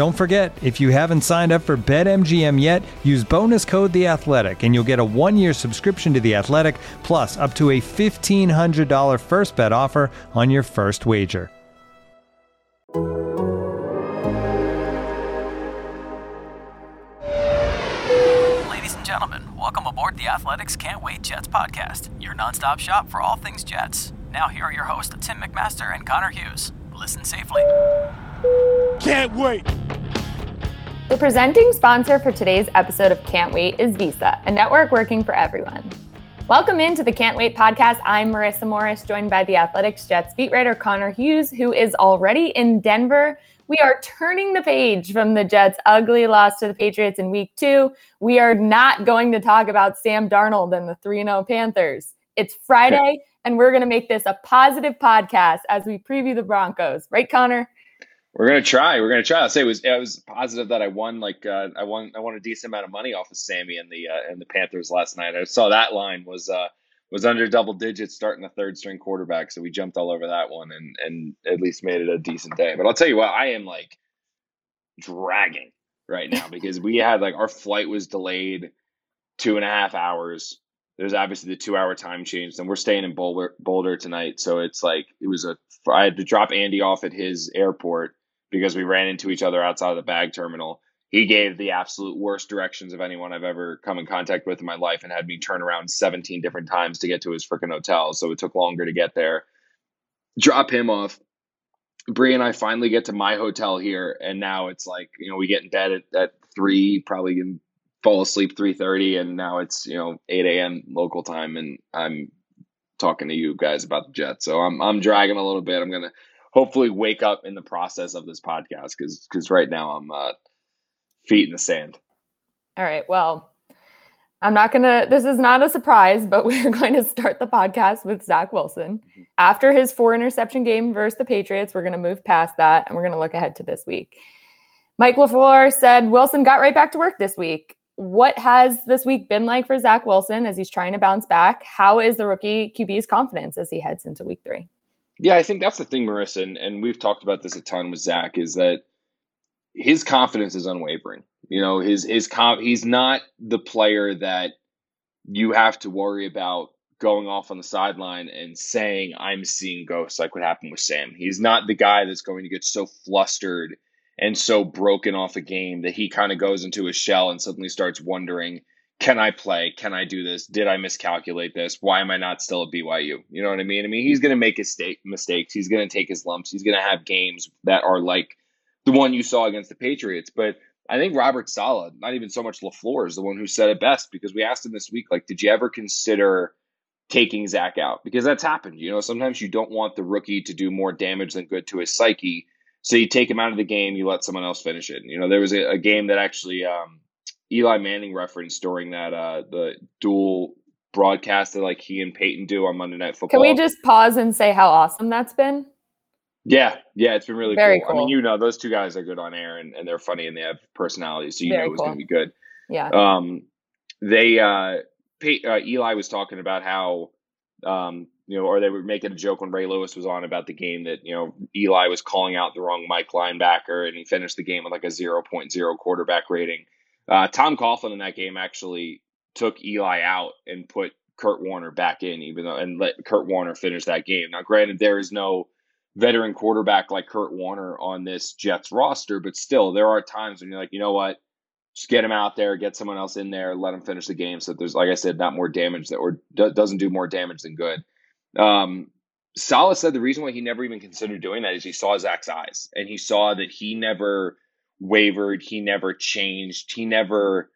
Don't forget, if you haven't signed up for BetMGM yet, use bonus code The Athletic, and you'll get a one-year subscription to The Athletic, plus up to a fifteen hundred dollar first bet offer on your first wager. Ladies and gentlemen, welcome aboard the Athletics Can't Wait Jets podcast, your nonstop shop for all things Jets. Now, here are your hosts, Tim McMaster and Connor Hughes. Listen safely. Can't wait. The presenting sponsor for today's episode of Can't Wait is Visa, a network working for everyone. Welcome into the Can't Wait podcast. I'm Marissa Morris, joined by the Athletics Jets beat writer Connor Hughes, who is already in Denver. We are turning the page from the Jets' ugly loss to the Patriots in week two. We are not going to talk about Sam Darnold and the 3 0 Panthers. It's Friday, and we're going to make this a positive podcast as we preview the Broncos. Right, Connor? We're gonna try. We're gonna try. I'll say it was it was positive that I won like uh, I won I won a decent amount of money off of Sammy and the uh, and the Panthers last night. I saw that line was uh was under double digits starting the third string quarterback, so we jumped all over that one and and at least made it a decent day. But I'll tell you what, I am like dragging right now because we had like our flight was delayed two and a half hours. There's obviously the two hour time change, and we're staying in Boulder Boulder tonight, so it's like it was a I had to drop Andy off at his airport because we ran into each other outside of the bag terminal. He gave the absolute worst directions of anyone I've ever come in contact with in my life and had me turn around 17 different times to get to his freaking hotel. So it took longer to get there. Drop him off. Bree and I finally get to my hotel here, and now it's like, you know, we get in bed at, at three, probably can fall asleep 3.30, and now it's, you know, 8 a.m. local time, and I'm talking to you guys about the Jets. So I'm I'm dragging a little bit. I'm gonna hopefully wake up in the process of this podcast because because right now I'm uh, feet in the sand. All right. Well, I'm not gonna. This is not a surprise, but we're going to start the podcast with Zach Wilson mm-hmm. after his four interception game versus the Patriots. We're going to move past that and we're going to look ahead to this week. Mike LaFleur said Wilson got right back to work this week. What has this week been like for Zach Wilson as he's trying to bounce back? How is the rookie QB's confidence as he heads into week three? Yeah, I think that's the thing, Marissa, and, and we've talked about this a ton with Zach, is that his confidence is unwavering. You know, his his comp he's not the player that you have to worry about going off on the sideline and saying, I'm seeing ghosts, like what happened with Sam. He's not the guy that's going to get so flustered and so broken off a game that he kind of goes into a shell and suddenly starts wondering can I play? Can I do this? Did I miscalculate this? Why am I not still at BYU? You know what I mean? I mean, he's going to make his state mistakes. He's going to take his lumps. He's going to have games that are like the one you saw against the Patriots. But I think Robert Saleh, not even so much LaFleur, is the one who said it best because we asked him this week, like, did you ever consider taking Zach out? Because that's happened. You know, sometimes you don't want the rookie to do more damage than good to his psyche. So you take him out of the game, you let someone else finish it. You know, there was a, a game that actually um, Eli Manning referenced during that uh the dual broadcast that like he and Peyton do on Monday Night Football. Can we just pause and say how awesome that's been? Yeah, yeah, it's been really Very cool. cool. I mean, you know, those two guys are good on air and, and they're funny and they have personalities, so you Very know it's cool. going to be good. Yeah. Um, they uh, Pey- uh, Eli was talking about how um, you know, or they were making a joke when Ray Lewis was on about the game that you know Eli was calling out the wrong Mike linebacker and he finished the game with like a 0.0 quarterback rating. Uh, Tom Coughlin in that game actually took Eli out and put Kurt Warner back in, even though and let Kurt Warner finish that game. Now, granted, there is no veteran quarterback like Kurt Warner on this Jets roster, but still, there are times when you're like, you know what, just get him out there, get someone else in there, let him finish the game. So there's, like I said, not more damage that or do, doesn't do more damage than good. Um, Saleh said the reason why he never even considered doing that is he saw Zach's eyes and he saw that he never wavered, he never changed, he never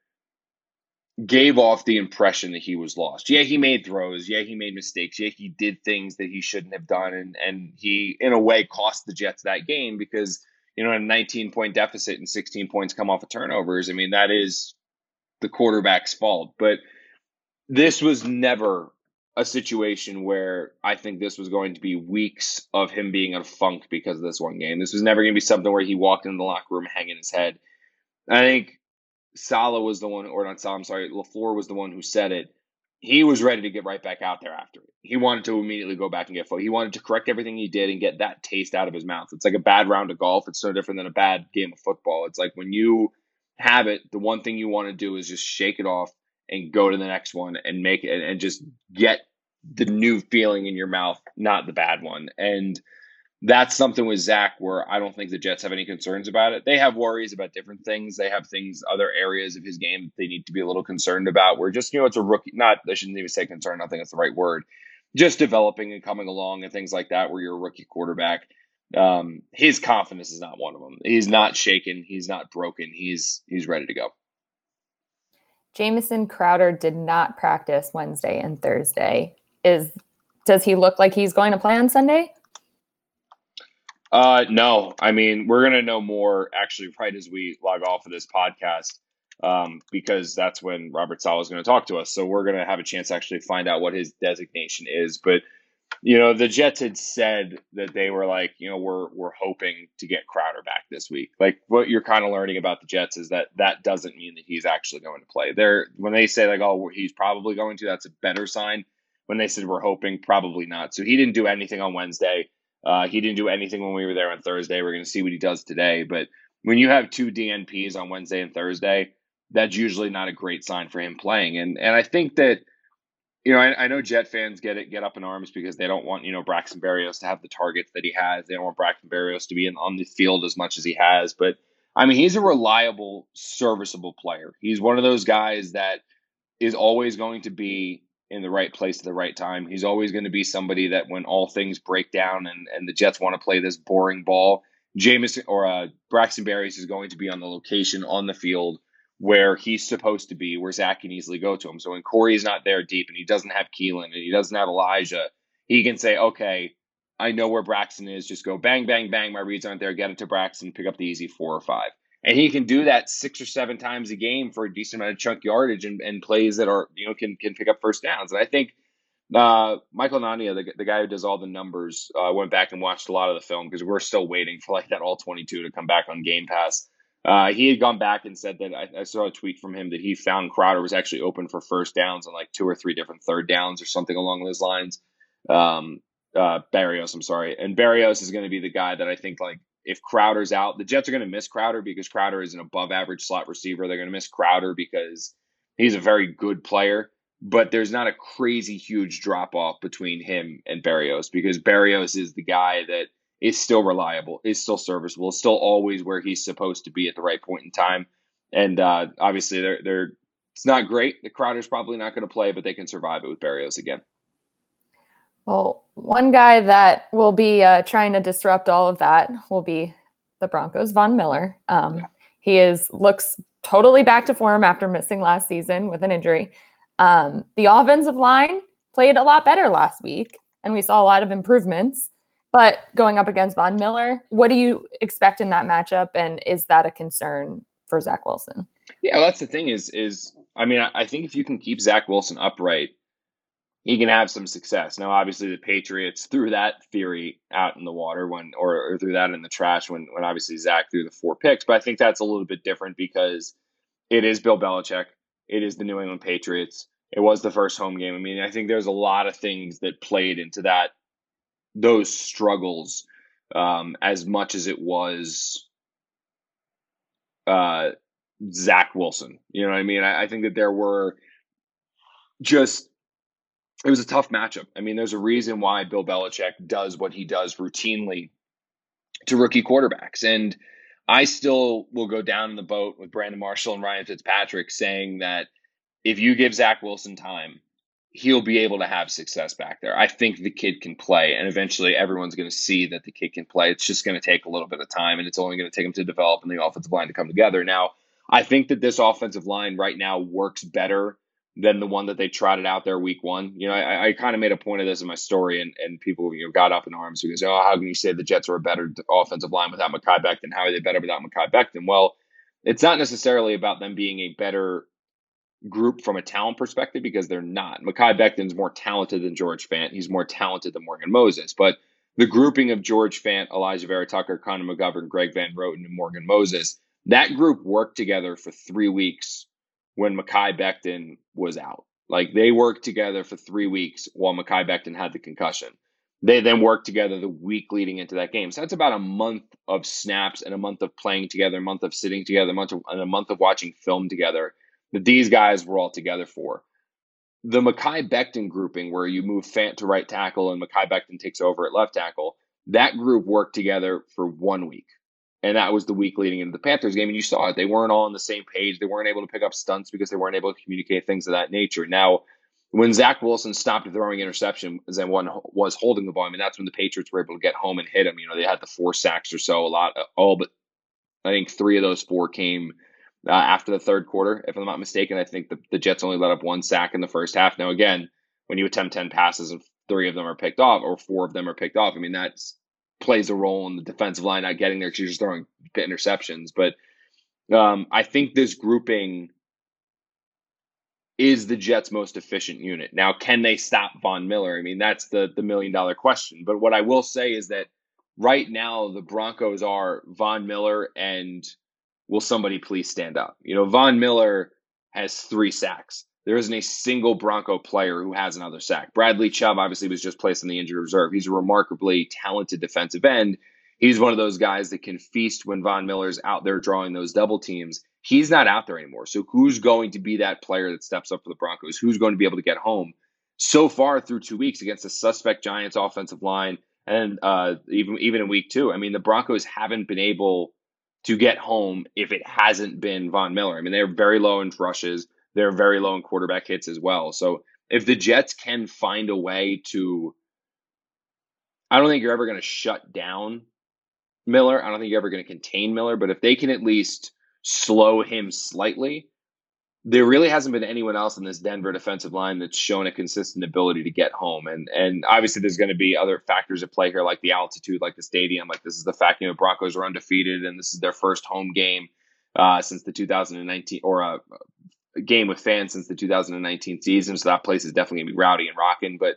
gave off the impression that he was lost. Yeah, he made throws. Yeah, he made mistakes. Yeah, he did things that he shouldn't have done, and and he in a way cost the Jets that game because you know a 19 point deficit and 16 points come off of turnovers. I mean that is the quarterback's fault, but this was never a situation where I think this was going to be weeks of him being in a funk because of this one game. This was never going to be something where he walked in the locker room hanging his head. I think Saleh was the one, or not Saleh, I'm sorry, LaFleur was the one who said it. He was ready to get right back out there after it. He wanted to immediately go back and get foot. He wanted to correct everything he did and get that taste out of his mouth. It's like a bad round of golf. It's so different than a bad game of football. It's like when you have it, the one thing you want to do is just shake it off and go to the next one and make it and just get the new feeling in your mouth, not the bad one. And that's something with Zach where I don't think the Jets have any concerns about it. They have worries about different things. They have things, other areas of his game they need to be a little concerned about. Where just, you know, it's a rookie, not, I shouldn't even say concern. I think that's the right word. Just developing and coming along and things like that where you're a rookie quarterback. Um, his confidence is not one of them. He's not shaken. He's not broken. He's, he's ready to go. Jamison Crowder did not practice Wednesday and Thursday. Is, does he look like he's going to play on Sunday? Uh, no, I mean we're gonna know more actually right as we log off of this podcast, um, because that's when Robert Saleh is going to talk to us. So we're gonna have a chance to actually find out what his designation is. But you know, the Jets had said that they were like, you know, we're we're hoping to get Crowder back this week. Like what you're kind of learning about the Jets is that that doesn't mean that he's actually going to play. There, when they say like, oh, he's probably going to, that's a better sign. When they said we're hoping, probably not. So he didn't do anything on Wednesday. Uh, he didn't do anything when we were there on Thursday. We're going to see what he does today. But when you have two DNPs on Wednesday and Thursday, that's usually not a great sign for him playing. And and I think that you know I, I know Jet fans get it get up in arms because they don't want you know Braxton Berrios to have the targets that he has. They don't want Braxton Berrios to be in, on the field as much as he has. But I mean, he's a reliable, serviceable player. He's one of those guys that is always going to be in the right place at the right time. He's always going to be somebody that when all things break down and, and the Jets want to play this boring ball, Jameson or uh, Braxton Berrios is going to be on the location on the field where he's supposed to be, where Zach can easily go to him. So when Corey's not there deep and he doesn't have Keelan and he doesn't have Elijah, he can say, okay, I know where Braxton is. Just go bang, bang, bang. My reads aren't there. Get it to Braxton, pick up the easy four or five and he can do that six or seven times a game for a decent amount of chunk yardage and, and plays that are you know can can pick up first downs. And I think uh, Michael Nania, the, the guy who does all the numbers, uh, went back and watched a lot of the film because we're still waiting for like that all twenty two to come back on Game Pass. Uh, he had gone back and said that I, I, saw a tweet from him that he found Crowder was actually open for first downs on like two or three different third downs or something along those lines. Um, uh, Berrios, I'm sorry, and Berrios is going to be the guy that I think like if Crowder's out, the Jets are going to miss Crowder because Crowder is an above average slot receiver. They're going to miss Crowder because he's a very good player, but there's not a crazy huge drop off between him and Berrios because Berrios is the guy that is still reliable, is still serviceable, is still always where he's supposed to be at the right point in time. And uh, obviously, they're they're it's not great. The Crowder's probably not going to play, but they can survive it with Berrios again. Well, one guy that will be uh, trying to disrupt all of that will be the Broncos, Von Miller. Um, yeah. He is looks totally back to form after missing last season with an injury. Um, the offensive line played a lot better last week, and we saw a lot of improvements. But going up against Von Miller, what do you expect in that matchup, and is that a concern for Zach Wilson? Yeah, well, that's the thing. Is is I mean, I think if you can keep Zach Wilson upright he can have some success. Now, obviously, the Patriots threw that theory out in the water when, or, or threw that in the trash when, when obviously Zach threw the four picks. But I think that's a little bit different because it is Bill Belichick. It is the New England Patriots. It was the first home game. I mean, I think there's a lot of things that played into that, those struggles, um, as much as it was uh, Zach Wilson. You know what I mean? I, I think that there were just it was a tough matchup. I mean, there's a reason why Bill Belichick does what he does routinely to rookie quarterbacks. And I still will go down in the boat with Brandon Marshall and Ryan Fitzpatrick saying that if you give Zach Wilson time, he'll be able to have success back there. I think the kid can play, and eventually everyone's going to see that the kid can play. It's just going to take a little bit of time, and it's only going to take him to develop and the offensive line to come together. Now, I think that this offensive line right now works better than the one that they trotted out there week one. You know, I, I kind of made a point of this in my story, and, and people you know got up in arms because oh, how can you say the Jets are a better offensive line without Mekhi Becton? How are they better without Mekhi Becton? Well, it's not necessarily about them being a better group from a talent perspective because they're not. Mekhi Becton's more talented than George Fant. He's more talented than Morgan Moses, but the grouping of George Fant, Alijah Vera-Tucker, Connor McGovern, Greg Van Roten, and Morgan Moses, that group worked together for three weeks when Mekhi Becton was out. Like they worked together for three weeks while Mekhi Becton had the concussion. They then worked together the week leading into that game. So that's about a month of snaps and a month of playing together, a month of sitting together, a month of, and a month of watching film together that these guys were all together for. The Mekhi Becton grouping, where you move Fant to right tackle and Mekhi Becton takes over at left tackle, that group worked together for one week. And that was the week leading into the Panthers game. And you saw it. They weren't all on the same page. They weren't able to pick up stunts because they weren't able to communicate things of that nature. Now, when Zach Wilson stopped throwing interception and one was holding the ball, I mean, that's when the Patriots were able to get home and hit him. You know, they had the four sacks or so, a lot, all but I think three of those four came uh, after the third quarter, if I'm not mistaken. I think the, the Jets only let up one sack in the first half. Now, again, when you attempt 10 passes and three of them are picked off or four of them are picked off, I mean, that plays a role in the defensive line not getting there because you're just throwing interceptions. But um, I think this grouping is the Jets' most efficient unit. Now, can they stop Von Miller? I mean, that's the the million dollar question. But what I will say is that right now the Broncos are Von Miller and will somebody please stand up? You know, Von Miller has three sacks. There isn't a single Bronco player who has another sack. Bradley Chubb obviously was just placed in the injured reserve. He's a remarkably talented defensive end. He's one of those guys that can feast when Von Miller's out there drawing those double teams. He's not out there anymore. So who's going to be that player that steps up for the Broncos? Who's going to be able to get home? So far through two weeks against a suspect Giants offensive line, and uh, even even in week two, I mean the Broncos haven't been able to get home if it hasn't been Von Miller. I mean they're very low in rushes. They're very low in quarterback hits as well. So if the Jets can find a way to, I don't think you're ever going to shut down Miller. I don't think you're ever going to contain Miller, but if they can at least slow him slightly, there really hasn't been anyone else in this Denver defensive line that's shown a consistent ability to get home. And and obviously there's going to be other factors at play here, like the altitude, like the stadium, like this is the fact you know Broncos are undefeated and this is their first home game uh, since the 2019 or uh, game with fans since the 2019 season, so that place is definitely gonna be rowdy and rocking. But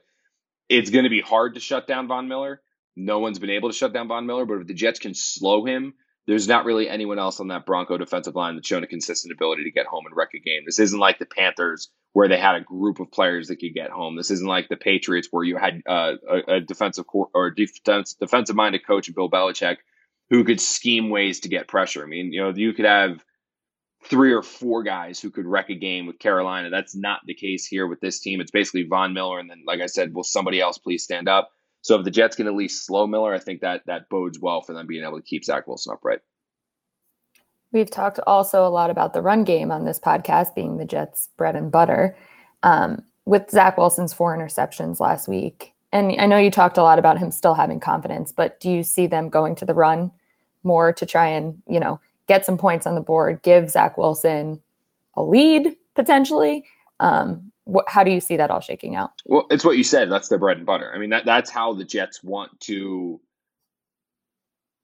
it's gonna be hard to shut down Von Miller. No one's been able to shut down Von Miller, but if the Jets can slow him, there's not really anyone else on that Bronco defensive line that's shown a consistent ability to get home and wreck a game. This isn't like the Panthers where they had a group of players that could get home. This isn't like the Patriots where you had uh, a, a, defensive core or defense defensive minded coach, Bill Belichick, who could scheme ways to get pressure. I mean, you know, you could have three or four guys who could wreck a game with Carolina. That's not the case here with this team. It's basically Von Miller, and then, like I said, will somebody else please stand up? So if the Jets can at least slow Miller, I think that that bodes well for them being able to keep Zach Wilson upright. We've talked also a lot about the run game on this podcast being the Jets' bread and butter. Um, with Zach Wilson's four interceptions last week, and I know you talked a lot about him still having confidence, but do you see them going to the run more to try and you know get some points on the board, give Zach Wilson a lead potentially. Um, wh- how do you see that all shaking out? Well, it's what you said. That's their bread and butter. I mean, that, that's how the Jets want to.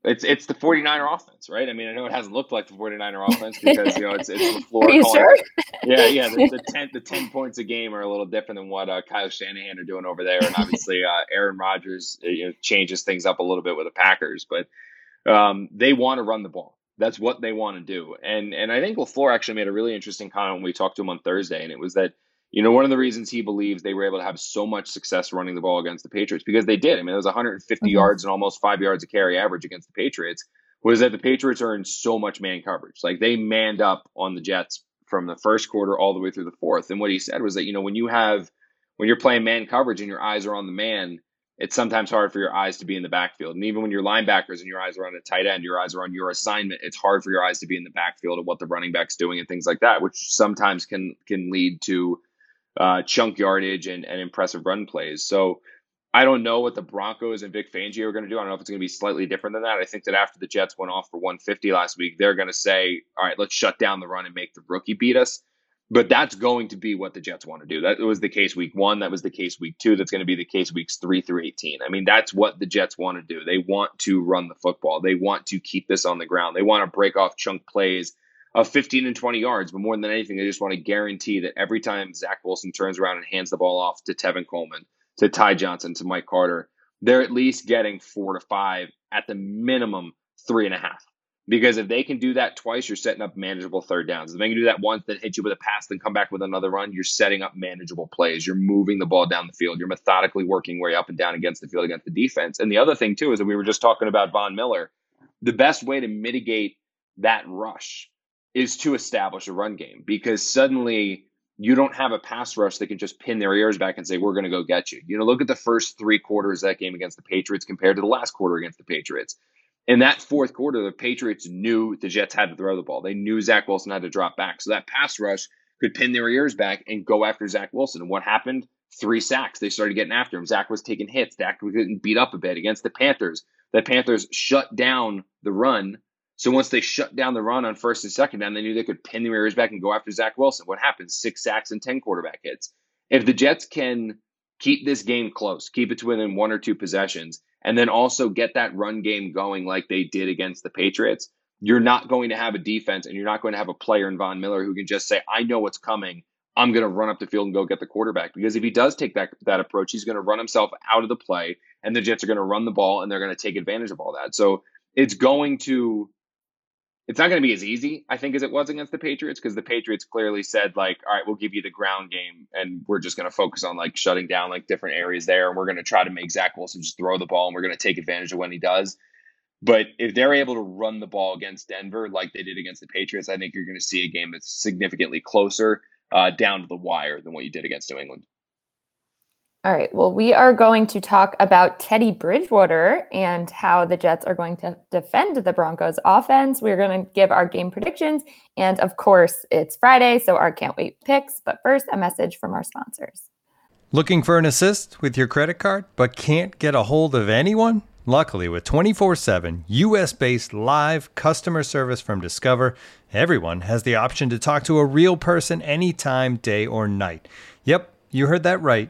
It's it's the 49er offense, right? I mean, I know it hasn't looked like the 49er offense because you know it's it's the floor. Sure? Yeah, yeah. The, the, ten the ten points a game are a little different than what uh, Kyle Shanahan are doing over there, and obviously uh, Aaron Rodgers uh, you know, changes things up a little bit with the Packers, but um, they want to run the ball that's what they want to do. And and I think LaFleur actually made a really interesting comment when we talked to him on Thursday, and it was that you know one of the reasons he believes they were able to have so much success running the ball against the Patriots because they did. I mean, it was 150 mm-hmm. yards and almost five yards a carry average against the Patriots. Was that the Patriots are in so much man coverage? Like they manned up on the Jets from the first quarter all the way through the fourth. And what he said was that you know when you have when you're playing man coverage and your eyes are on the man it's sometimes hard for your eyes to be in the backfield. And even when your linebackers and your eyes are on a tight end, your eyes are on your assignment. It's hard for your eyes to be in the backfield of what the running back's doing and things like that, which sometimes can can lead to uh, chunk yardage and, and impressive run plays. So I don't know what the Broncos and Vic Fangio are going to do. I don't know if it's going to be slightly different than that. I think that after the Jets went off for 150 last week, they're going to say, all right, let's shut down the run and make the rookie beat us. But that's going to be what the Jets want to do. That was the case week one. That was the case week two. That's going to be the case weeks three through 18. I mean, that's what the Jets want to do. They want to run the football. They want to keep this on the ground. They want to break off chunk plays of 15 and 20 yards. But more than anything, they just want to guarantee that every time Zach Wilson turns around and hands the ball off to Tevin Coleman, to Ty Johnson, to Mike Carter, they're at least getting four to five, at the minimum, three and a half. Because if they can do that twice, you're setting up manageable third downs. If they can do that once, then hit you with a pass, then come back with another run, you're setting up manageable plays. You're moving the ball down the field. You're methodically working way up and down against the field against the defense. And the other thing, too, is that we were just talking about Von Miller. The best way to mitigate that rush is to establish a run game because suddenly you don't have a pass rush that can just pin their ears back and say, We're going to go get you. You know, look at the first three quarters that game against the Patriots compared to the last quarter against the Patriots in that fourth quarter, the Patriots knew the Jets had to throw the ball. They knew Zach Wilson had to drop back. So that pass rush could pin their ears back and go after Zach Wilson. And what happened? Three sacks. They started getting after him. Zach was taking hits. Zach was getting beat up a bit against the Panthers. The Panthers shut down the run. So once they shut down the run on first and second down, they knew they could pin their ears back and go after Zach Wilson. What happens? Six sacks and 10 quarterback hits. If the Jets can keep this game close, keep it to within one or two possessions, and then also get that run game going like they did against the Patriots, you're not going to have a defense and you're not going to have a player in Von Miller who can just say, I know what's coming. I'm going to run up the field and go get the quarterback. Because if he does take that, that approach, he's going to run himself out of the play, and the Jets are going to run the ball and they're going to take advantage of all that. So it's going to it's not going to be as easy, I think, as it was against the Patriots because the Patriots clearly said like, all right, we'll give you the ground game and we're just going to focus on like shutting down like different areas there and we're going to try to make Zach Wilson just throw the ball and we're going to take advantage of when he does. But if they're able to run the ball against Denver like they did against the Patriots, I think you're going to see a game that's significantly closer uh, down to the wire than what you did against New England. All right. Well, we are going to talk about Teddy Bridgewater and how the Jets are going to defend the Broncos offense. We're going to give our game predictions. And of course, it's Friday, so our can't wait picks. But first, a message from our sponsors. Looking for an assist with your credit card, but can't get a hold of anyone? Luckily, with 24 7 US based live customer service from Discover, everyone has the option to talk to a real person anytime, day or night. Yep, you heard that right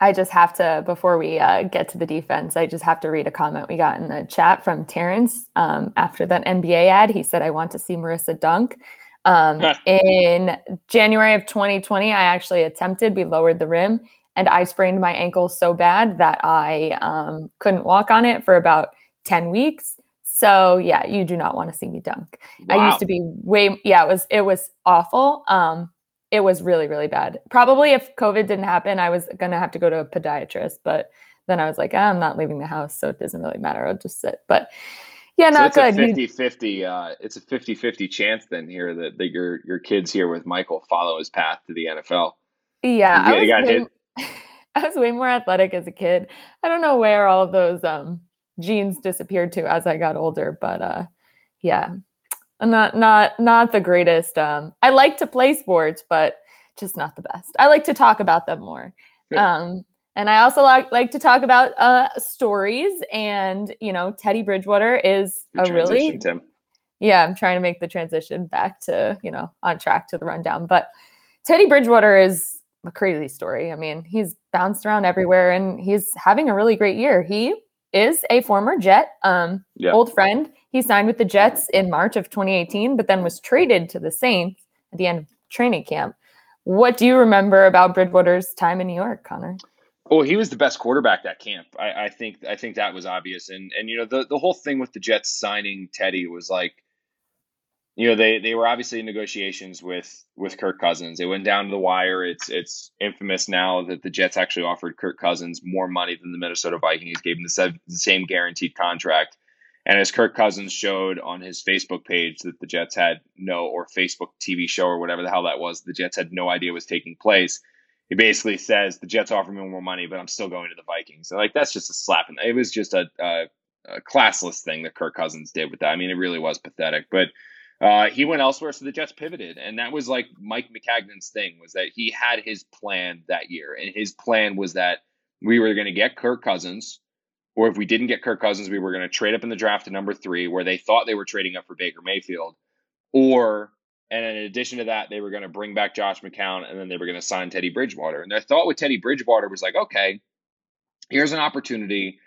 I just have to, before we uh, get to the defense, I just have to read a comment we got in the chat from Terrence um, after that NBA ad. He said, I want to see Marissa dunk. Um, in January of 2020, I actually attempted, we lowered the rim, and I sprained my ankle so bad that I um, couldn't walk on it for about 10 weeks. So yeah, you do not want to see me dunk. Wow. I used to be way, yeah, it was, it was awful. Um, it was really really bad. Probably if covid didn't happen i was gonna have to go to a podiatrist but then i was like ah, i'm not leaving the house so it doesn't really matter. I'll just sit. But yeah not so it's good. A 50 50 uh, it's a 50 50 chance then here that, that your your kids here with michael follow his path to the nfl yeah you, I, was way, I was way more athletic as a kid. I don't know where all of those um genes disappeared to as i got older but uh yeah not not not the greatest um i like to play sports but just not the best i like to talk about them more um and i also like, like to talk about uh stories and you know teddy bridgewater is a really Tim. yeah i'm trying to make the transition back to you know on track to the rundown but teddy bridgewater is a crazy story. I mean, he's bounced around everywhere and he's having a really great year. He is a former Jet, um, yeah. old friend. He signed with the Jets in March of 2018, but then was traded to the Saints at the end of training camp. What do you remember about Bridgewater's time in New York, Connor? Well, he was the best quarterback that camp. I, I think I think that was obvious. And and you know the the whole thing with the Jets signing Teddy was like you know they they were obviously in negotiations with with Kirk Cousins. It went down to the wire. It's it's infamous now that the Jets actually offered Kirk Cousins more money than the Minnesota Vikings gave him the, the same guaranteed contract. And as Kirk Cousins showed on his Facebook page that the Jets had no or Facebook TV show or whatever the hell that was, the Jets had no idea was taking place. He basically says the Jets offer me more money, but I'm still going to the Vikings. So like that's just a slap. In, it was just a, a, a classless thing that Kirk Cousins did with that. I mean, it really was pathetic. But uh, he went elsewhere, so the Jets pivoted, and that was like Mike Maccagnan's thing was that he had his plan that year, and his plan was that we were going to get Kirk Cousins, or if we didn't get Kirk Cousins, we were going to trade up in the draft to number three, where they thought they were trading up for Baker Mayfield, or and in addition to that, they were going to bring back Josh McCown, and then they were going to sign Teddy Bridgewater. And their thought with Teddy Bridgewater was like, okay, here's an opportunity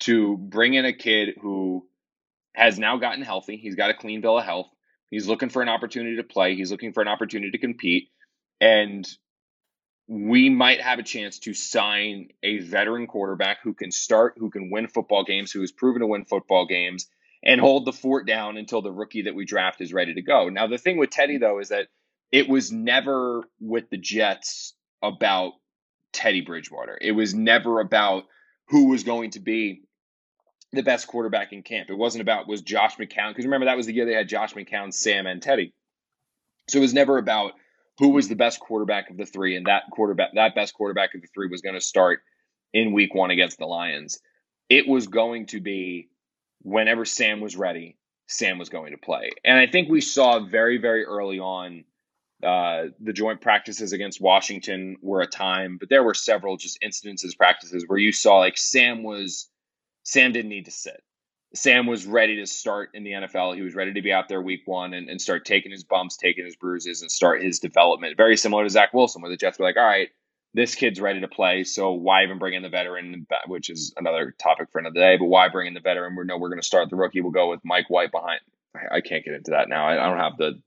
to bring in a kid who has now gotten healthy. He's got a clean bill of health. He's looking for an opportunity to play. He's looking for an opportunity to compete. And we might have a chance to sign a veteran quarterback who can start, who can win football games, who has proven to win football games, and hold the fort down until the rookie that we draft is ready to go. Now, the thing with Teddy, though, is that it was never with the Jets about Teddy Bridgewater. It was never about who was going to be the best quarterback in camp. It wasn't about was Josh McCown because remember that was the year they had Josh McCown, Sam, and Teddy. So it was never about who was the best quarterback of the three, and that quarterback, that best quarterback of the three, was going to start in Week One against the Lions. It was going to be whenever Sam was ready, Sam was going to play, and I think we saw very, very early on. Uh, the joint practices against Washington were a time, but there were several just incidences, practices where you saw like Sam was Sam didn't need to sit. Sam was ready to start in the NFL. He was ready to be out there week one and, and start taking his bumps, taking his bruises, and start his development. Very similar to Zach Wilson, where the Jets were like, all right, this kid's ready to play. So why even bring in the veteran, which is another topic for another day, but why bring in the veteran? We know we're going to start the rookie. We'll go with Mike White behind. I, I can't get into that now. I, I don't have the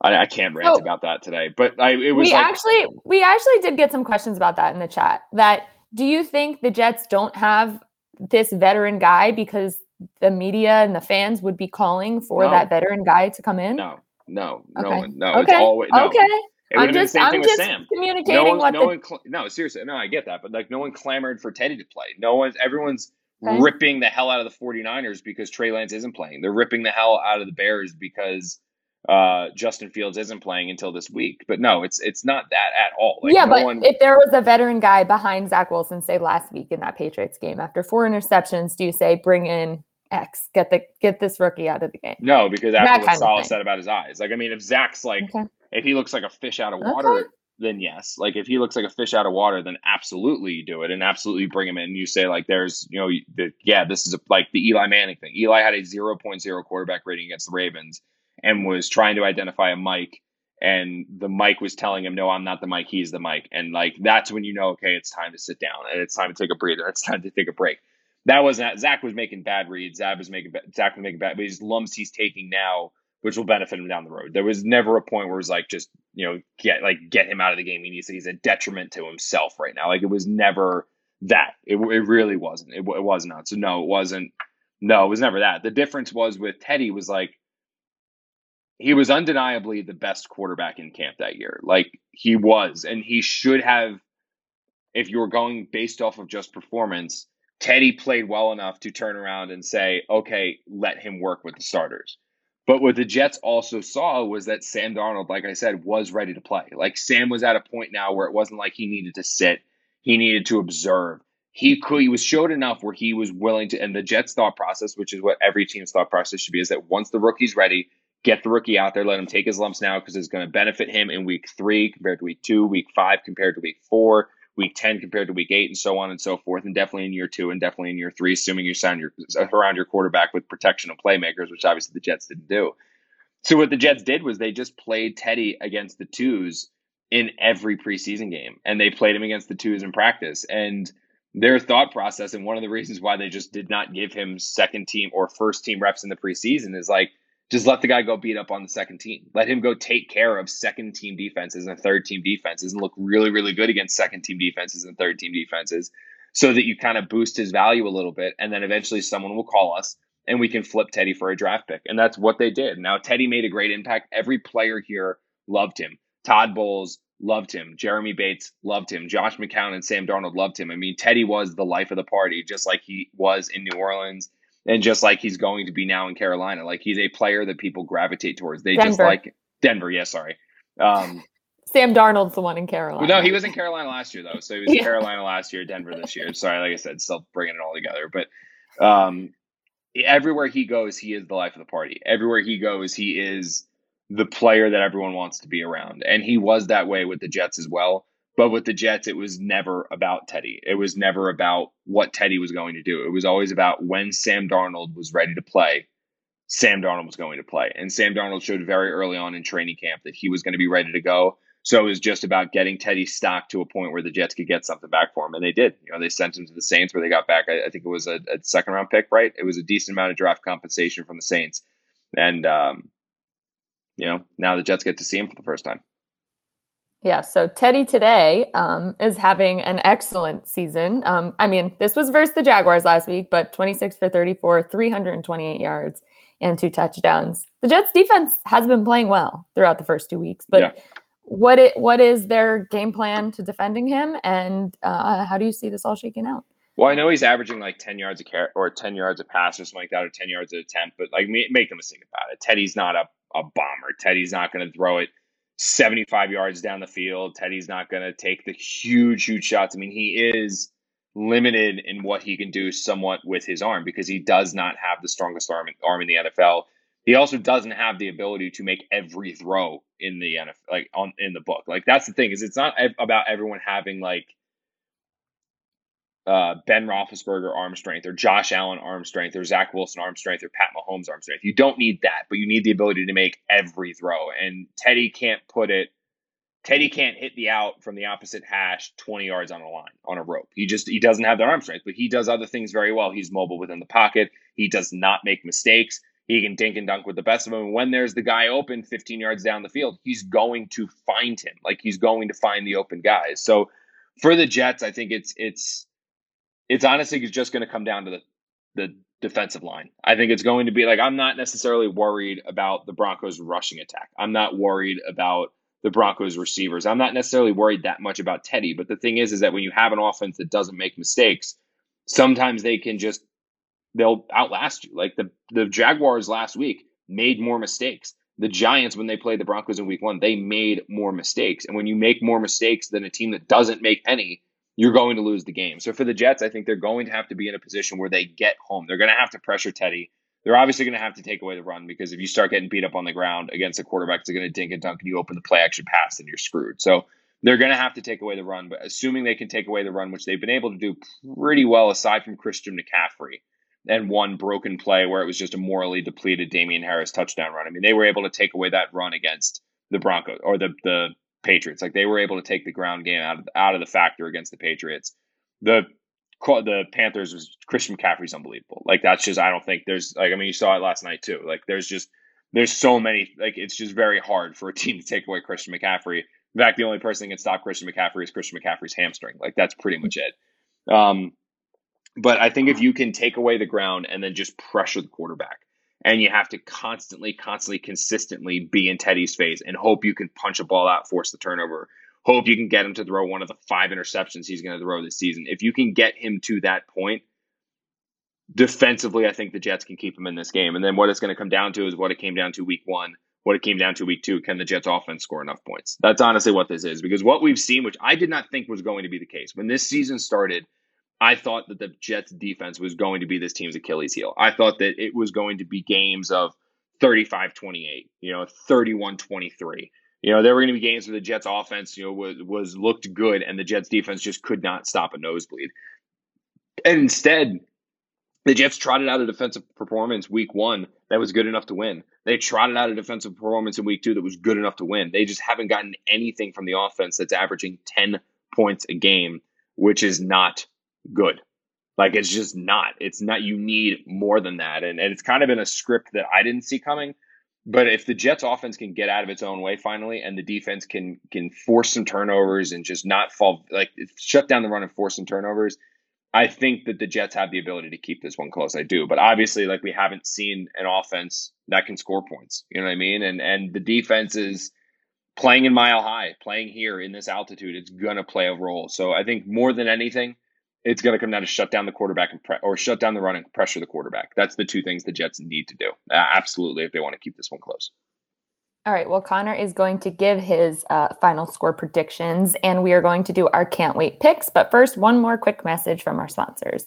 I, I, can't rant about that today, but I, it was. We like, actually, we actually did get some questions about that in the chat. That do you think the Jets don't have this veteran guy because the media and the fans would be calling for no. that veteran guy to come in? No, no, no okay. one. No, okay. it's always no. Okay. It I'm just, I'm just communicating no one, what no the... one, cl- no, seriously, no, I get that, but like no one clamored for Teddy to play. No one's, everyone's okay. ripping the hell out of the 49ers because Trey Lance isn't playing. They're ripping the hell out of the Bears because uh, Justin Fields isn't playing until this week. But no, it's it's not that at all. Like, yeah, no but one... if there was a veteran guy behind Zach Wilson, say last week in that Patriots game, after four interceptions, do you say bring in X, get the get this rookie out of the game? No, because after what Saleh said about his eyes, like I mean, if Zach's like okay. if he looks like a fish out of water. Okay. Then yes, like if he looks like a fish out of water, then absolutely you do it and absolutely bring him in. You say like, there's, you know, the, yeah, this is a, like the Eli Manning thing. Eli had a 0.0 quarterback rating against the Ravens and was trying to identify a mic and the mic was telling him no i'm not the mic he's the mic and like that's when you know okay it's time to sit down and it's time to take a breather it's time to take a break that wasn't zach was making bad reads. Zach was making zach was making bad but his lumps he's taking now which will benefit him down the road. There was never a point where it was like just you know get like get him out of the game. He needs he's a detriment to himself right now. Like it was never that. It, it really wasn't. It, it was not. So no it wasn't no it was never that. The difference was with teddy was like he was undeniably the best quarterback in camp that year. Like he was, and he should have, if you were going based off of just performance, Teddy played well enough to turn around and say, okay, let him work with the starters. But what the Jets also saw was that Sam Darnold, like I said, was ready to play. Like Sam was at a point now where it wasn't like he needed to sit, he needed to observe. He could he was showed enough where he was willing to and the Jets thought process, which is what every team's thought process should be, is that once the rookie's ready, get the rookie out there, let him take his lumps now because it's going to benefit him in week three compared to week two, week five compared to week four, week 10 compared to week eight, and so on and so forth. And definitely in year two and definitely in year three, assuming you sign your around your quarterback with protection of playmakers, which obviously the Jets didn't do. So what the Jets did was they just played Teddy against the twos in every preseason game, and they played him against the twos in practice. And their thought process, and one of the reasons why they just did not give him second team or first team reps in the preseason is like, just let the guy go beat up on the second team. Let him go take care of second team defenses and third team defenses and look really, really good against second team defenses and third team defenses so that you kind of boost his value a little bit. And then eventually someone will call us and we can flip Teddy for a draft pick. And that's what they did. Now, Teddy made a great impact. Every player here loved him. Todd Bowles loved him. Jeremy Bates loved him. Josh McCown and Sam Darnold loved him. I mean, Teddy was the life of the party, just like he was in New Orleans and just like he's going to be now in Carolina. Like he's a player that people gravitate towards. They Denver. just like Denver. Yeah, sorry. Um, Sam Darnold's the one in Carolina. No, he was in Carolina last year though. So he was in Carolina last year, Denver this year. Sorry, like I said, still bringing it all together. But um, everywhere he goes, he is the life of the party. Everywhere he goes, he is the player that everyone wants to be around. And he was that way with the Jets as well. But with the Jets, it was never about Teddy. It was never about what Teddy was going to do. It was always about when Sam Darnold was ready to play, Sam Darnold was going to play. And Sam Darnold showed very early on in training camp that he was going to be ready to go. So it was just about getting Teddy stock to a point where the Jets could get something back for him, and they did. You know, they sent him to the Saints, where they got back. I, think it was a, a, second round pick, right? It was a decent amount of draft compensation from the Saints, and um, you know, now the Jets get to see him for the first time. Yeah, so Teddy today um, is having an excellent season. Um, I mean, this was versus the Jaguars last week, but 26 for 34, 328 yards, and two touchdowns. The Jets defense has been playing well throughout the first two weeks, but yeah what it what is their game plan to defending him, and uh, how do you see this all shaking out? Well, I know he's averaging like ten yards a carry or ten yards a pass or something like that, or ten yards a attempt. But like, make no mistake about it, Teddy's not a a bomber. Teddy's not going to throw it 75 yards down the field. Teddy's not going to take the huge, huge shots. I mean, he is limited in what he can do somewhat with his arm because he does not have the strongest arm, arm in the NFL. He also doesn't have the ability to make every throw in the NFL, like on in the book. Like that's the thing is, it's not about everyone having like uh, Ben Roethlisberger arm strength or Josh Allen arm strength or Zach Wilson arm strength or Pat Mahomes arm strength. You don't need that, but you need the ability to make every throw. And Teddy can't put it. Teddy can't hit the out from the opposite hash 20 yards on a line on a rope. He just he doesn't have the arm strength, but he does other things very well. He's mobile within the pocket. He does not make mistakes. He can dink and dunk with the best of them. when there's the guy open 15 yards down the field, he's going to find him. Like he's going to find the open guys. So for the Jets, I think it's it's it's honestly just going to come down to the the defensive line. I think it's going to be like I'm not necessarily worried about the Broncos rushing attack. I'm not worried about the Broncos receivers. I'm not necessarily worried that much about Teddy, but the thing is is that when you have an offense that doesn't make mistakes, sometimes they can just they'll outlast you. Like the the Jaguars last week made more mistakes. The Giants, when they played the Broncos in week one, they made more mistakes. And when you make more mistakes than a team that doesn't make any, you're going to lose the game. So for the Jets, I think they're going to have to be in a position where they get home. They're going to have to pressure Teddy. They're obviously going to have to take away the run because if you start getting beat up on the ground against a quarterback that's going to dink and dunk and you open the play action pass, then you're screwed. So they're going to have to take away the run. But assuming they can take away the run, which they've been able to do pretty well aside from Christian McCaffrey, and one broken play where it was just a morally depleted Damien Harris touchdown run. I mean, they were able to take away that run against the Broncos or the the Patriots. Like they were able to take the ground game out of out of the factor against the Patriots. The the Panthers was Christian McCaffrey's unbelievable. Like that's just I don't think there's like I mean you saw it last night too. Like there's just there's so many like it's just very hard for a team to take away Christian McCaffrey. In fact, the only person that can stop Christian McCaffrey is Christian McCaffrey's hamstring. Like that's pretty much it. Um, but I think if you can take away the ground and then just pressure the quarterback, and you have to constantly, constantly, consistently be in Teddy's face and hope you can punch a ball out, force the turnover, hope you can get him to throw one of the five interceptions he's going to throw this season. If you can get him to that point, defensively, I think the Jets can keep him in this game. And then what it's going to come down to is what it came down to week one, what it came down to week two. Can the Jets offense score enough points? That's honestly what this is. Because what we've seen, which I did not think was going to be the case, when this season started – I thought that the Jets defense was going to be this team's Achilles heel. I thought that it was going to be games of 35 28, you know, 31 23. You know, there were going to be games where the Jets offense, you know, was, was looked good and the Jets defense just could not stop a nosebleed. And instead, the Jets trotted out a defensive performance week one that was good enough to win. They trotted out a defensive performance in week two that was good enough to win. They just haven't gotten anything from the offense that's averaging 10 points a game, which is not good. Like it's just not. It's not. You need more than that, and, and it's kind of been a script that I didn't see coming. But if the Jets offense can get out of its own way finally, and the defense can can force some turnovers and just not fall like shut down the run and force some turnovers, I think that the Jets have the ability to keep this one close. I do, but obviously, like we haven't seen an offense that can score points. You know what I mean? And and the defense is playing in mile high, playing here in this altitude. It's gonna play a role. So I think more than anything it's going to come down to shut down the quarterback and pre- or shut down the run and pressure the quarterback. That's the two things the Jets need to do. Uh, absolutely, if they want to keep this one close. All right. Well, Connor is going to give his uh, final score predictions, and we are going to do our can't wait picks. But first, one more quick message from our sponsors.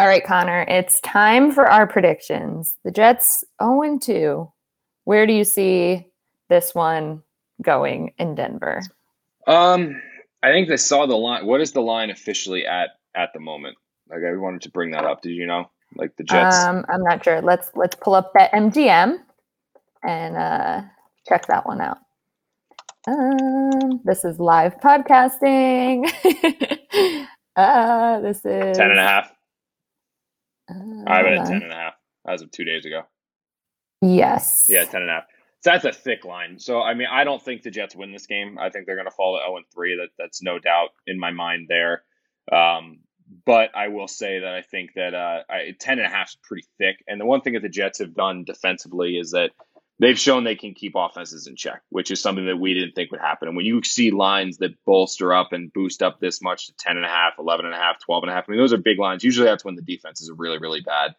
All right, Connor, it's time for our predictions. The Jets 0 2. Where do you see this one going in Denver? Um, I think they saw the line. What is the line officially at at the moment? Like I wanted to bring that up. Did you know? Like the Jets. Um, I'm not sure. Let's let's pull up that MGM and uh, check that one out. Um, this is live podcasting. uh, this is 10 and a half. Uh, I have it at on. 10 and a half as of two days ago. Yes. Yeah, 10 and a half. So that's a thick line. So, I mean, I don't think the Jets win this game. I think they're going to fall to 0 and 3. That, that's no doubt in my mind there. Um, but I will say that I think that uh, I, 10 and a half is pretty thick. And the one thing that the Jets have done defensively is that they've shown they can keep offenses in check, which is something that we didn't think would happen. And when you see lines that bolster up and boost up this much to 10 and a half, 11 and a half, 12 and a half, I mean, those are big lines. Usually that's when the defense is really, really bad.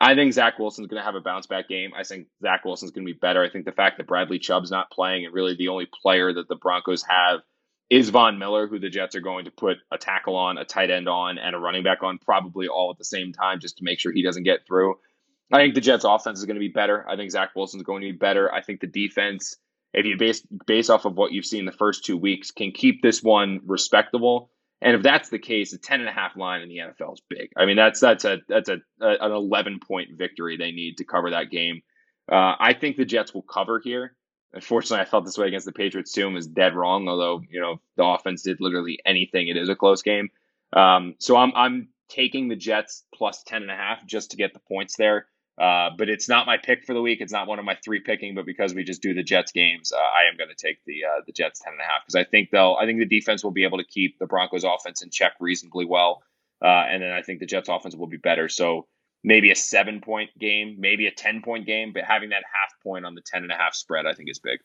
I think Zach Wilson's going to have a bounce back game. I think Zach Wilson's going to be better. I think the fact that Bradley Chubb's not playing and really the only player that the Broncos have is Von Miller, who the Jets are going to put a tackle on, a tight end on, and a running back on, probably all at the same time, just to make sure he doesn't get through. I think the Jets' offense is going to be better. I think Zach Wilson's going to be better. I think the defense, if you base base off of what you've seen the first two weeks, can keep this one respectable. And if that's the case, a 10 and a half line in the NFL is big. I mean, that's that's a that's a, a an 11 point victory they need to cover that game. Uh, I think the Jets will cover here. Unfortunately, I felt this way against the Patriots too and was dead wrong. Although you know the offense did literally anything, it is a close game. Um, so I'm I'm taking the Jets plus 10 and a half just to get the points there. Uh, but it's not my pick for the week. It's not one of my three picking, but because we just do the Jets games, uh, I am going to take the uh, the Jets ten and a half because I think they'll. I think the defense will be able to keep the Broncos offense in check reasonably well, uh, and then I think the Jets offense will be better. So maybe a seven point game, maybe a ten point game, but having that half point on the ten and a half spread, I think is big.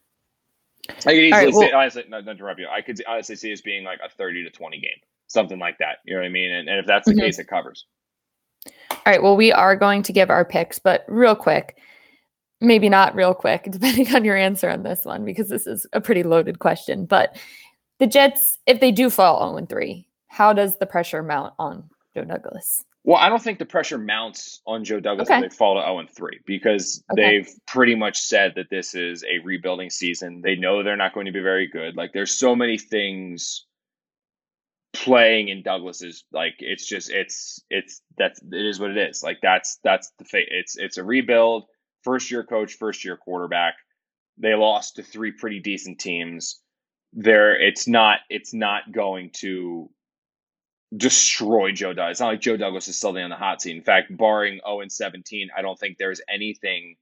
I could easily right, well- see, honestly, not, not interrupt you. I could honestly see this being like a thirty to twenty game, something like that. You know what I mean? And, and if that's the Mhm. case, it covers. All right. Well, we are going to give our picks, but real quick, maybe not real quick, depending on your answer on this one, because this is a pretty loaded question. But the Jets, if they do fall 0 3, how does the pressure mount on Joe Douglas? Well, I don't think the pressure mounts on Joe Douglas Okay. if they fall to 0 3 because Okay. they've pretty much said that this is a rebuilding season. They know they're not going to be very good. Like there's so many things playing in Douglas is like it's just it's it's that's it is what it is. Like that's that's the fate. It's it's a rebuild, first year coach, first year quarterback. They lost to three pretty decent teams. There it's not it's not going to destroy Joe Douglas. It's not like Joe Douglas is suddenly on the hot seat. In fact, barring 0 and 17, I don't think there's anything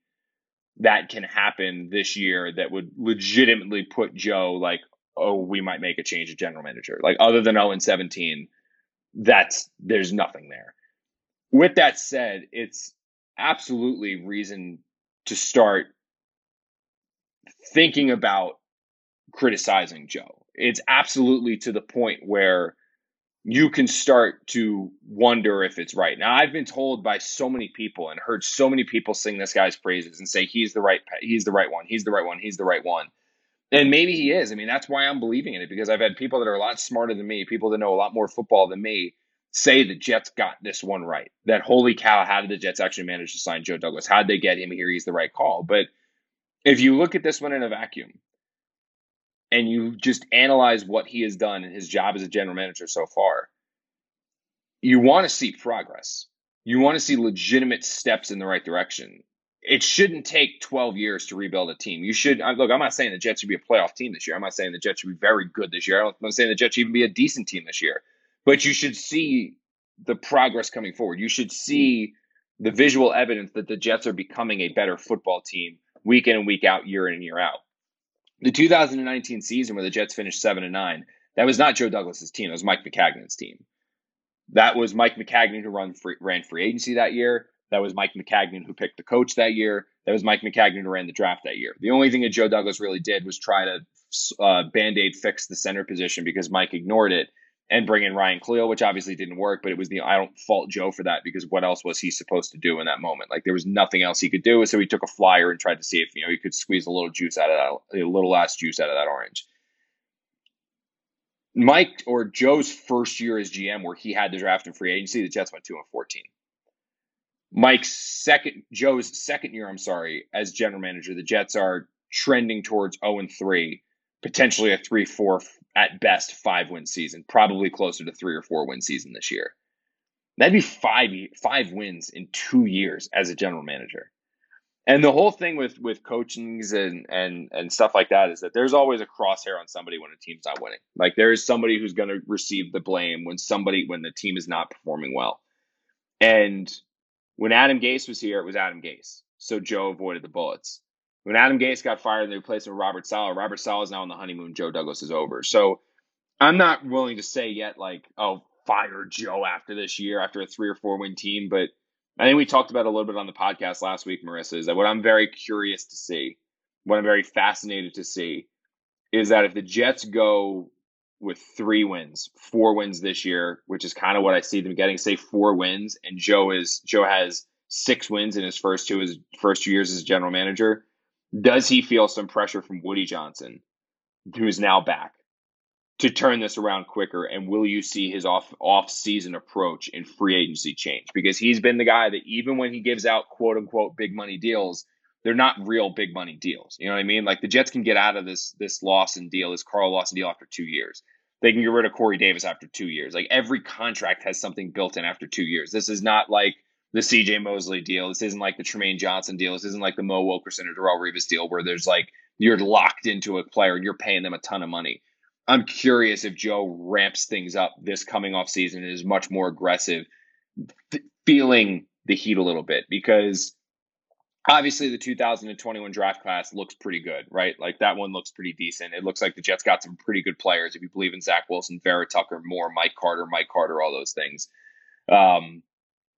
that can happen this year that would legitimately put Joe like, oh, we might make a change of general manager. Like other than 0 and 17, that's there's nothing there. With that said, it's absolutely reason to start thinking about criticizing Joe. It's absolutely to the point where you can start to wonder if it's right. Now, I've been told by so many people and heard so many people sing this guy's praises and say he's the right he's the right one, he's the right one, he's the right one. And maybe he is. I mean, that's why I'm believing in it because I've had people that are a lot smarter than me, people that know a lot more football than me, say the Jets got this one right. That holy cow, how did the Jets actually manage to sign Joe Douglas? How did they get him here? He's the right call. But if you look at this one in a vacuum, and you just analyze what he has done and his job as a general manager so far, you want to see progress. You want to see legitimate steps in the right direction. It shouldn't take 12 years to rebuild a team. You should look. I'm not saying the Jets should be a playoff team this year. I'm not saying the Jets should be very good this year. I'm not saying the Jets should even be a decent team this year. But you should see the progress coming forward. You should see the visual evidence that the Jets are becoming a better football team week in and week out, year in and year out the 2019 season where the Jets finished seven and nine, that was not Joe Douglas's team. That was Mike Maccagnan's team. That was Mike Maccagnan who run free, ran free agency that year. That was Mike Maccagnan who picked the coach that year. That was Mike Maccagnan who ran the draft that year. The only thing that Joe Douglas really did was try to uh, band aid fix the center position because Mike ignored it and bring in Ryan Kalil, which obviously didn't work. But it was the I don't fault Joe for that because what else was he supposed to do in that moment? Like there was nothing else he could do. So he took a flyer and tried to see if you know he could squeeze a little juice out of that, a little last juice out of that orange. Mike or Joe's first year as GM, where he had the draft and free agency, the Jets went two and fourteen. Mike's second, Joe's second year, I'm sorry, as general manager, the Jets are trending towards zero oh and three, potentially a three four at best five win season, probably closer to three or four win season this year. That'd be five five wins in two years as a general manager. And the whole thing with with coachings and and and stuff like that is that there's always a crosshair on somebody when a team's not winning. Like there is somebody who's going to receive the blame when somebody when the team is not performing well. And when Adam Gase was here, it was Adam Gase. So Joe avoided the bullets. When Adam Gase got fired they replaced him with Robert Saleh, Robert Saleh is now on the honeymoon. Joe Douglas is over. So I'm not willing to say yet, like, oh, fire Joe after this year, after a three or four win team. But I think we talked about a little bit on the podcast last week, Marissa, is that what I'm very curious to see, what I'm very fascinated to see, is that if the Jets go with three wins, four wins this year, which is kind of what I see them getting, say four wins, and Joe is Joe has six wins in his first two his first two years as general manager does he feel some pressure from Woody Johnson, who is now back, to turn this around quicker? And will you see his off off season approach in free agency change? Because he's been the guy that even when he gives out quote unquote big money deals, they're not real big money deals. You know what I mean? Like the Jets can get out of this this Lawson deal, this Carl Lawson deal after two years. They can get rid of Corey Davis after two years. Like every contract has something built in after two years. This is not like the CJ Mosley deal. This isn't like the Trumaine Johnson deal. This isn't like the Mo Wilkerson or Darrelle Revis deal where there's like you're locked into a player and you're paying them a ton of money. I'm curious if Joe ramps things up this coming off season and is much more aggressive, th- feeling the heat a little bit because obviously the 2021 draft class looks pretty good, right? Like that one looks pretty decent. It looks like the Jets got some pretty good players if you believe in Zach Wilson, Vera-Tucker, Moore, Mike Carter, Mike Carter, all those things. Um,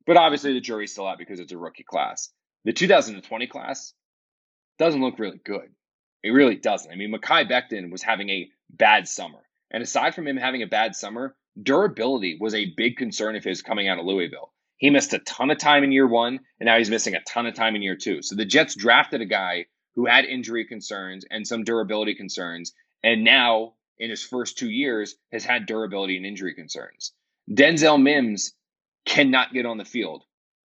but obviously, the jury's still out because it's a rookie class. The 2020 class doesn't look really good. It really doesn't. I mean, Mekhi Becton was having a bad summer. And aside from him having a bad summer, durability was a big concern of his coming out of Louisville. He missed a ton of time in year one, and now he's missing a ton of time in year two. So the Jets drafted a guy who had injury concerns and some durability concerns, and now in his first two years has had durability and injury concerns. Denzel Mims cannot get on the field.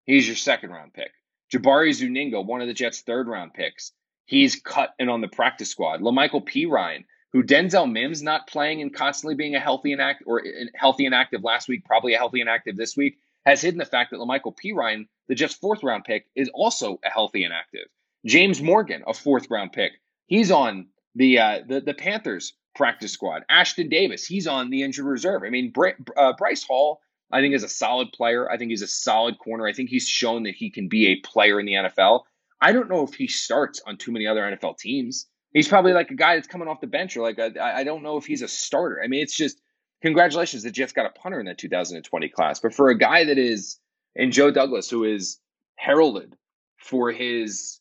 He's your second round pick. Jabari Zuniga, one of the Jets' third round picks, he's cut and on the practice squad. La'Mical Perine, who Denzel Mims not playing and constantly being a healthy and act or healthy and active last week, probably a healthy and active this week, has hidden the fact that La'Mical Perine, the Jets' fourth round pick, is also a healthy and active. James Morgan, a fourth round pick, he's on the uh, the, the Panthers practice squad. Ashtyn Davis, he's on the injured reserve. I mean, Br- uh, Bryce Hall I think is a solid player. I think he's a solid corner. I think he's shown that he can be a player in the NFL. I don't know if he starts on too many other NFL teams. He's probably like a guy that's coming off the bench, or like I don't know if he's a starter. I mean, it's just congratulations that Jets got a punter in that 2020 class. But for a guy that is, and Joe Douglas, who is heralded for his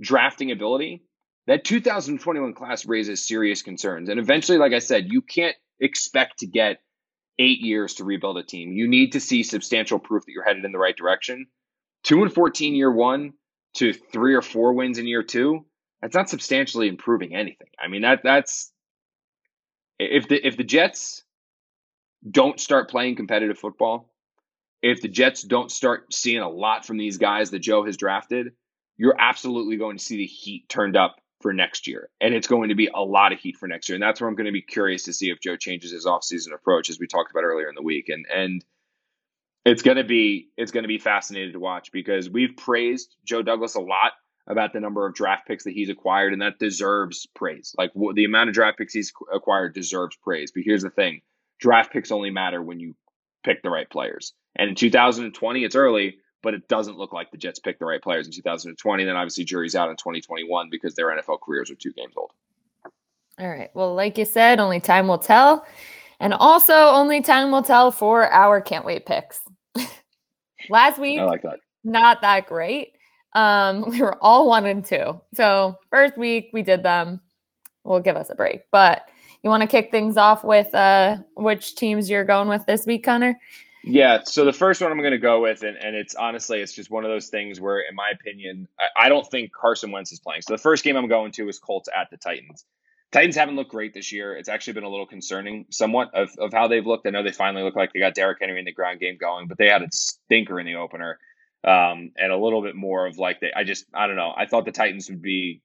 drafting ability, that 2021 class raises serious concerns. And eventually, like I said, you can't expect to get eight years to rebuild a team. You need to see substantial proof that you're headed in the right direction. Two and 14 year one to three or four wins in year two, that's not substantially improving anything. I mean, that that's if the if the Jets don't start playing competitive football, if the Jets don't start seeing a lot from these guys that Joe has drafted, you're absolutely going to see the heat turned up for next year. And it's going to be a lot of heat for next year. And that's where I'm going to be curious to see if Joe changes his offseason approach as we talked about earlier in the week. And and it's going to be it's going to be fascinating to watch because we've praised Joe Douglas a lot about the number of draft picks that he's acquired and that deserves praise. Like the amount of draft picks he's acquired deserves praise. But here's the thing. Draft picks only matter when you pick the right players. And in 2020, it's early, but it doesn't look like the Jets picked the right players in 2020. Then obviously jury's out in 2021 because their NFL careers are two games old. All right. Well, like you said, only time will tell. And also only time will tell for our can't wait picks. Last week, I like that. Not that great. Um, we were all one and two. So first week we did them. We'll give us a break. But you want to kick things off with uh which teams you're going with this week, Connor? Yeah, so the first one I'm going to go with, and, and it's honestly, it's just one of those things where, in my opinion, I, I, don't think Carson Wentz is playing. So the first game I'm going to is Colts at the Titans. Titans haven't looked great this year. It's actually been a little concerning, somewhat, of, of how they've looked. I know they finally look like they got Derrick Henry in the ground game going, but they had a stinker in the opener, um, and a little bit more of like they. I just, I don't know. I thought the Titans would be.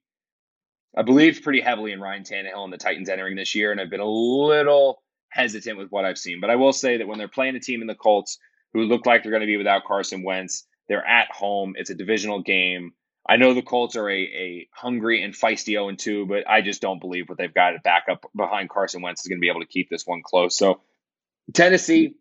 I believed pretty heavily in Ryan Tannehill and the Titans entering this year, and I've been a little hesitant with what I've seen. But I will say that when they're playing a team in the Colts who look like they're going to be without Carson Wentz, they're at home. It's a divisional game. I know the Colts are a, a hungry and feisty 0 2, but I just don't believe what they've got to back up behind Carson Wentz is going to be able to keep this one close. So Tennessee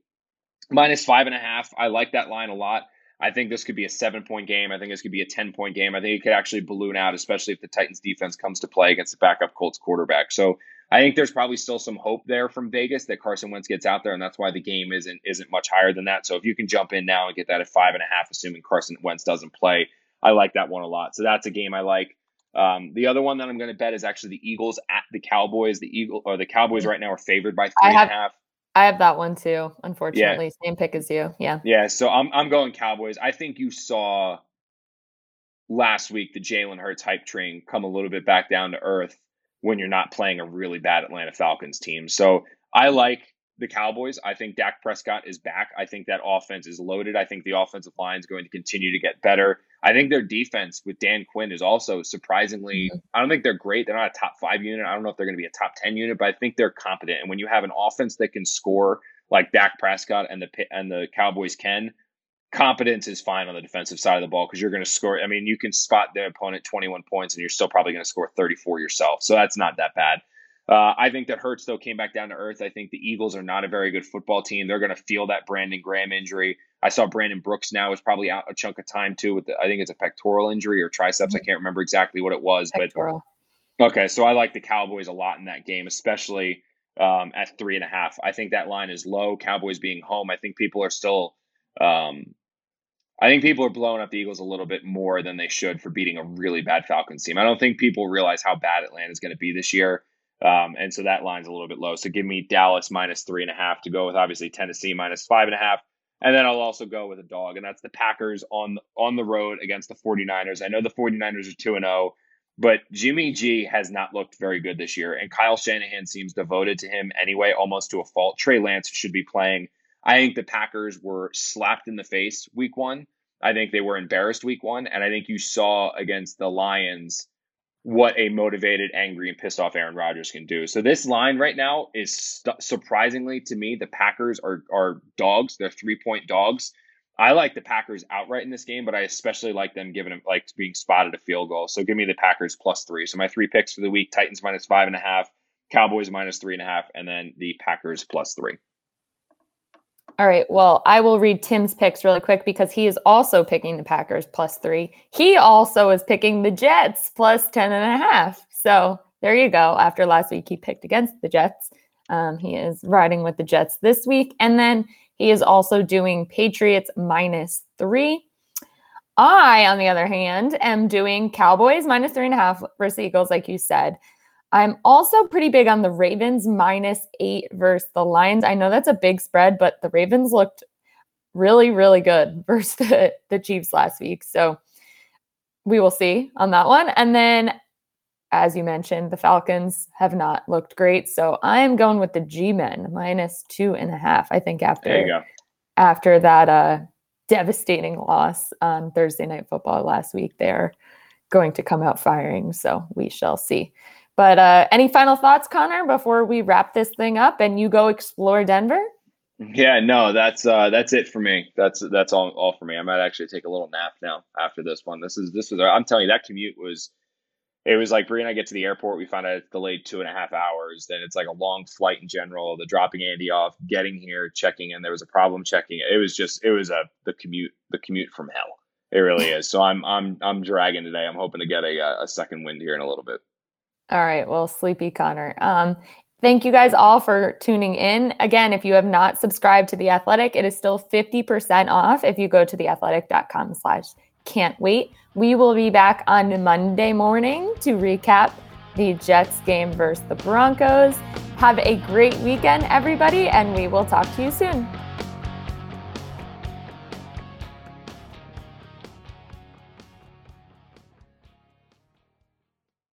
minus five and a half. I like that line a lot. I think this could be a seven point game. I think this could be a 10 point game. I think it could actually balloon out, especially if the Titans defense comes to play against the backup Colts quarterback. So I think there's probably still some hope there from Vegas that Carson Wentz gets out there, and that's why the game isn't isn't much higher than that. So if you can jump in now and get that at five and a half, assuming Carson Wentz doesn't play, I like that one a lot. So that's a game I like. Um, the other one that I'm going to bet is actually the Eagles at the Cowboys. The Eagle or the Cowboys right now are favored by three have, and a half. I have that one too. Unfortunately, yeah. same pick as you. Yeah. Yeah. So I'm I'm going Cowboys. I think you saw last week the Jalen Hurts hype train come a little bit back down to earth when you're not playing a really bad Atlanta Falcons team. So I like the Cowboys. I think Dak Prescott is back. I think that offense is loaded. I think the offensive line is going to continue to get better. I think their defense with Dan Quinn is also surprisingly. I don't think they're great. They're not a top five unit. I don't know if they're going to be a top 10 unit, but I think they're competent. And when you have an offense that can score like Dak Prescott and the, and the Cowboys can, competence is fine on the defensive side of the ball because you're going to score. I mean, you can spot the opponent 21 points and you're still probably going to score 34 yourself. So that's not that bad. Uh, I think that Hurts, though, came back down to earth. I think the Eagles are not a very good football team. They're going to feel that Brandon Graham injury. I saw Brandon Brooks now is probably out a chunk of time too. With the, I think it's a pectoral injury or triceps. I mm-hmm. can't remember exactly what it was, pectoral. but okay. So I like the Cowboys a lot in that game, especially um, at three and a half. I think that line is low. Cowboys being home, I think people are still um, I think people are blowing up the Eagles a little bit more than they should for beating a really bad Falcons team. I don't think people realize how bad Atlanta is going to be this year. Um, and so that line's a little bit low. So give me Dallas minus three and a half to go with obviously Tennessee minus five and a half. And then I'll also go with a dog, and that's the Packers on on the road against the 49ers. I know the 49ers are 2 and 0, but Jimmy G has not looked very good this year, and Kyle Shanahan seems devoted to him anyway, almost to a fault. Trey Lance should be playing I think the Packers were slapped in the face week one. I think they were embarrassed week one. And I think you saw against the Lions what a motivated, angry, and pissed off Aaron Rodgers can do. So this line right now is st- surprisingly to me, the Packers are, are dogs. They're three point dogs. I like the Packers outright in this game, but I especially like them giving them like being spotted a field goal. So give me the Packers plus three. So my three picks for the week: Titans minus five and a half, Cowboys minus three and a half, and then the Packers plus three. All right. Well, I will read Tim's picks really quick because he is also picking the Packers plus three. He also is picking the Jets plus 10 and a half. So there you go. After last week, he picked against the Jets. Um, he is riding with the Jets this week. And then he is also doing Patriots minus three. I, on the other hand, am doing Cowboys minus three and a half versus Eagles, like you said. I'm also pretty big on the Ravens minus eight versus the Lions. I know that's a big spread, but the Ravens looked really, really good versus the, the Chiefs last week. So we will see on that one. And then, as you mentioned, the Falcons have not looked great. So I'm going with the G men minus two and a half. I think after after that uh, devastating loss on Thursday night football last week, they're going to come out firing. So we shall see. But uh, any final thoughts, Connor, before we wrap this thing up and you go explore Denver? Yeah, no, that's uh, that's it for me. That's that's all all for me. I might actually take a little nap now after this one. This is this was I'm telling you that commute was it was like Brie and I get to the airport, we find out it's delayed two and a half hours. Then it's like a long flight in general. The dropping Andy off, getting here, checking in. There was a problem checking. It was just it was a the commute the commute from hell. It really is. So I'm I'm I'm dragging today. I'm hoping to get a a second wind here in a little bit. All right. Well, sleepy Connor. Um, thank you guys all for tuning in. Again, if you have not subscribed to The Athletic, it is still 50% off if you go to theathletic.com slash can't wait. We will be back on Monday morning to recap the Jets game versus the Broncos. Have a great weekend, everybody, and we will talk to you soon.